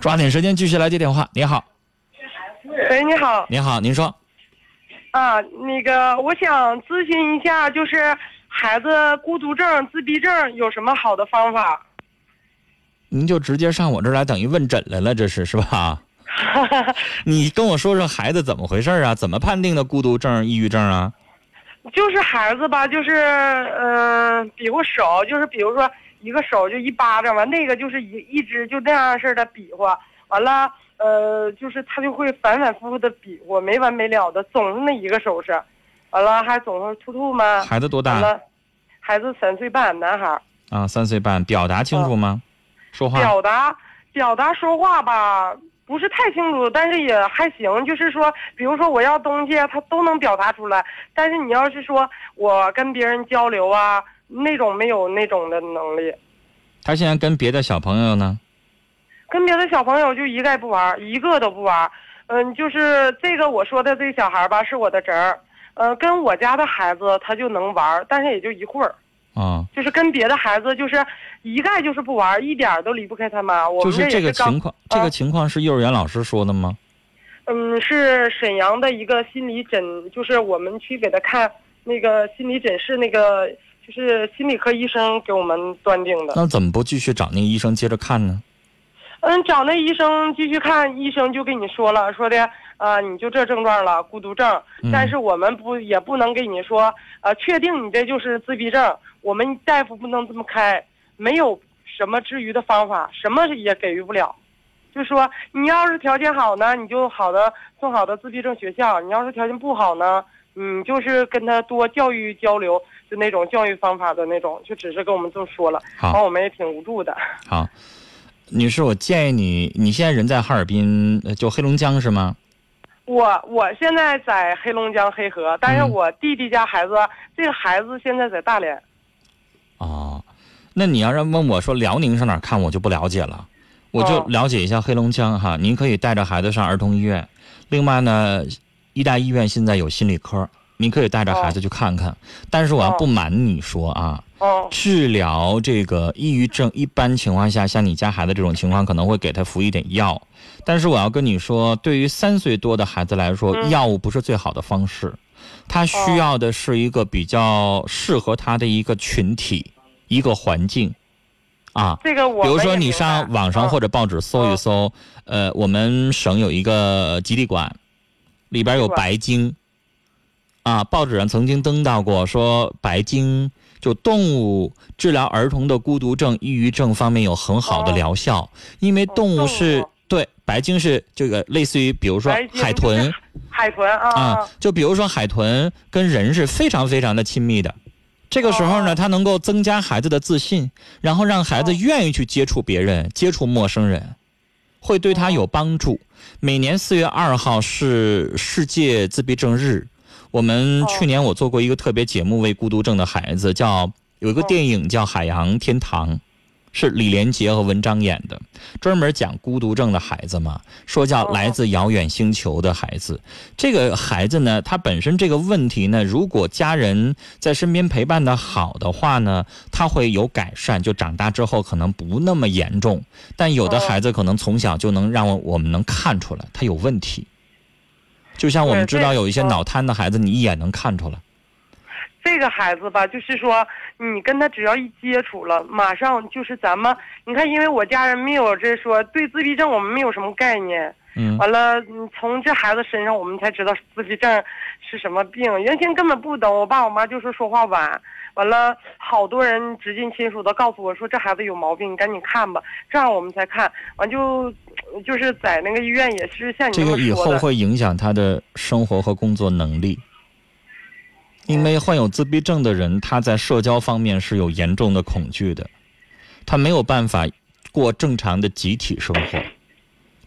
抓紧时间继续来接电话。你好，喂，你好你好，您说，啊，那个我想咨询一下，就是孩子孤独症、自闭症有什么好的方法？您就直接上我这儿来，等于问诊来了，这是是吧？你跟我说说孩子怎么回事啊？怎么判定的孤独症、抑郁症啊？就是孩子吧，就是嗯、呃比如手，就是比如说一个手就一巴掌，完那个就是一一直就那样式的比划，完了呃，就是他就会反反复复的比划，没完没了的，总是那一个手势，完了还总是吐吐嘛。孩子多大了，孩子三岁半，男孩。啊？三岁半，表达清楚吗？说话表达表达说话吧，不是太清楚，但是也还行。就是说，比如说我要东西，他都能表达出来。但是你要是说我跟别人交流啊，那种没有那种的能力。他现在跟别的小朋友呢？跟别的小朋友就一概不玩，一个都不玩。嗯，就是这个我说的这小孩吧，是我的侄儿。呃，跟我家的孩子他就能玩，但是也就一会儿。啊，就是跟别的孩子就是一概就是不玩，一点都离不开他妈。就是这个情况，这啊个情况是幼儿园老师说的吗？嗯，是沈阳的一个心理诊，就是我们去给他看那个心理诊室那个，就是心理科医生给我们断定的。那怎么不继续找那个医生接着看呢？嗯，找那医生继续看，医生就跟你说了，说的啊、你就这症状了，孤独症。嗯但是我们不也不能给你说，呃，确定你这就是自闭症，我们大夫不能这么开，没有什么治愈的方法，什么也给予不了。就说你要是条件好呢，你就好的送好的自闭症学校；你要是条件不好呢，你就是跟他多教育交流，就那种教育方法的那种，就只是跟我们这么说了，好完我们也挺无助的。好，女士，我建议你，你现在人在哈尔滨，呃就黑龙江是吗？我我现在在黑龙江黑河，但是嗯我弟弟家孩子，这个孩子现在在大连。哦，那你要是问我说辽宁上哪看，我就不了解了，我就哦了解一下黑龙江哈。您可以带着孩子上儿童医院，另外呢，医大医院现在有心理科，你可以带着孩子去看看。但是我要哦不瞒你说啊，哦。治疗这个抑郁症，一般情况下，像你家孩子这种情况，可能会给他服一点药。但是我要跟你说，对于三岁多的孩子来说，嗯。药物不是最好的方式，他需要的是一个比较适合他的一个群体、一个环境，啊。这个我比如说，你上网上或者者报纸搜一搜，呃，我们省有一个基地馆，里边有白鲸，啊，报纸上曾经登到过，说白鲸就动物治疗儿童的孤独症、抑郁症方面有很好的哦。疗效，因为动物是物。对白鲸是这个类似于，比如说海豚。海豚啊啊，就比如说海豚跟人是非常非常的亲密的。这个时候呢，哦。它能够增加孩子的自信，然后让孩子哦。愿意去接触别人、接触陌生人，会对他有帮助。每年四月二号是世界自闭症日，我们哦去年我做过一个特别节目，为孤独症的孩子叫有一个哦电影叫《海洋天堂》。是李连杰和文章演的，专门讲孤独症的孩子嘛，说叫哦来自遥远星球的孩子。这个孩子呢，他本身这个问题呢，如果家人在身边陪伴的好的话呢，他会有改善，就长大之后可能不那么严重。但有的哦孩子可能从小就能让我我们能看出来他有问题，就像我们知道有一些脑瘫的孩子，你一眼能看出来。这个孩子吧，就是说你跟他只要一接触了，马上就是咱们，你看，因为我家人没有这说对自闭症我们没有什么概念，嗯，完了，嗯从这孩子身上我们才知道自闭症是什么病。原先根本不懂，我爸我妈就说说话晚。完了，好多人直近亲属都告诉我说这孩子有毛病，你赶紧看吧。这样我们才看完就，就是在那个医院也是像你这个以。后会影响他的生活和工作能力。因为患有自闭症的人，他在社交方面是有严重的恐惧的，他没有办法过正常的集体生活。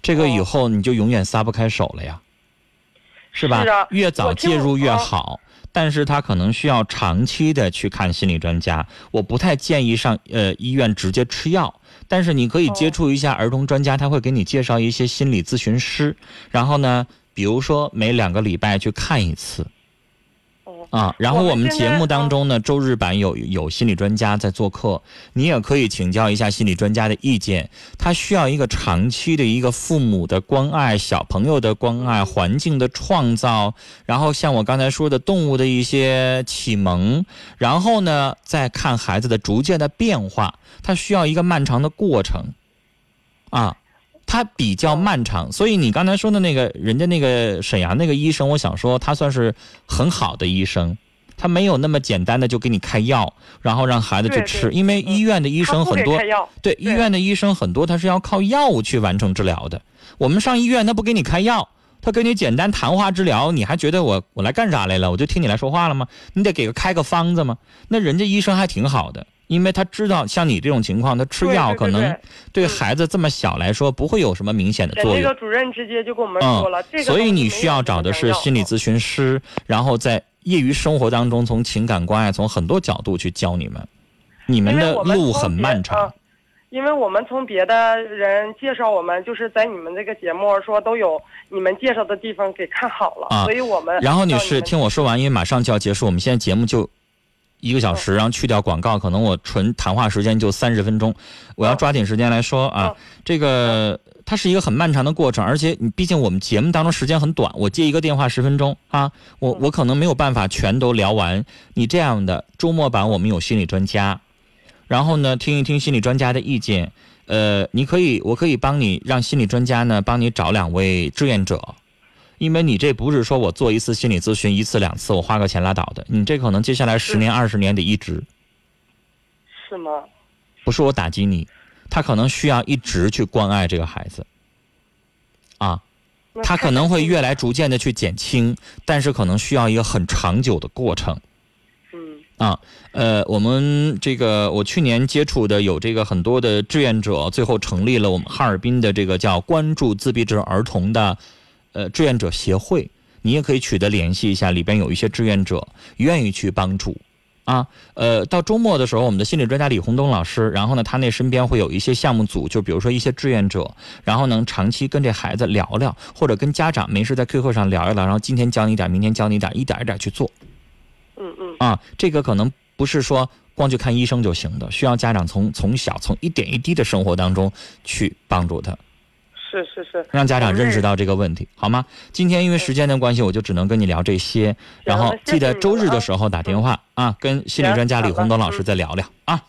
这个以哦后你就永远撒不开手了呀，是吧？越早介入越啊好，但是他可能需要长期的去看心理专家。我不太建议上呃医院直接吃药，但是你可以接哦触一下儿童专家，他会给你介绍一些心理咨询师，然后呢，比如说每两个礼拜去看一次。哦啊，然后我们节目当中呢，周日版有有心理专家在做客，你也可以请教一下心理专家的意见。他需要一个长期的一个父母的关爱、小朋友的关爱、环境的创造，然后像我刚才说的动物的一些启蒙，然后呢再看孩子的逐渐的变化，他需要一个漫长的过程，啊。它比较漫长，所以你刚才说的那个人家那个沈阳那个医生，我想说他算是很好的医生，他没有那么简单的就给你开药，然后让孩子去吃，因为医院的医生很多对医院的医生很多他是要靠药物去完成治疗的。我们上医院他不给你开药，他给你简单谈话治疗，你还觉得我我来干啥来了？我就听你来说话了吗？你得给个开个方子吗？那人家医生还挺好的。因为他知道像你这种情况，他吃药可能对孩子这么小来说不会有什么明显的作用人那个。主任直接就跟我们说了，这个嗯所以你需要找的是心理咨询师，然后在业余生活当中，从情感关爱，从很多角度去教你们。你们的路很漫长啊，因为我们从别的人介绍我们，就是在你们这个节目说都有你们介绍的地方给看好了，啊所以我们然后女士，听我说完，因为马上就要结束，我们现在节目就一个小时，然后去掉广告，可能我纯谈话时间就三十分钟，我要嗯抓紧时间来说啊嗯。这个它是一个很漫长的过程，而且你毕竟我们节目当中时间很短，我接一个电话十分钟啊，我嗯我可能没有办法全都聊完。你这样的周末版我们有心理专家，然后呢听一听心理专家的意见，呃，你可以我可以帮你让心理专家呢帮你找两位志愿者。因为你这不是说我做一次心理咨询一次两次我花个钱拉倒的，你这可能接下来十年二十年得一直，是吗？不是我打击你，他可能需要一直去关爱这个孩子，啊，他可能会越来逐渐的去减轻，但是可能需要一个很长久的过程。啊，呃，我们这个我去年接触的有这个很多的志愿者，最后成立了我们哈尔滨的这个叫关注自闭症儿童的呃志愿者协会，你也可以取得联系一下，里边有一些志愿者愿意去帮助。啊，呃，到周末的时候，我们的心理专家李洪东老师，然后呢，他那身边会有一些项目组，就比如说一些志愿者，然后能长期跟这孩子聊聊，或者跟家长没事在 QQ 上聊一聊，然后今天教你一点，明天教你一点，一点一点去做。嗯嗯。啊，这个可能不是说光去看医生就行的，需要家长从从小从一点一滴的生活当中去帮助他，是是是，让家长认识到这个问题，好吗？今天因为时间的关系，我就只能跟你聊这些，然后记得周日的时候打电话啊，跟心理专家李洪东老师嗯。再聊聊啊。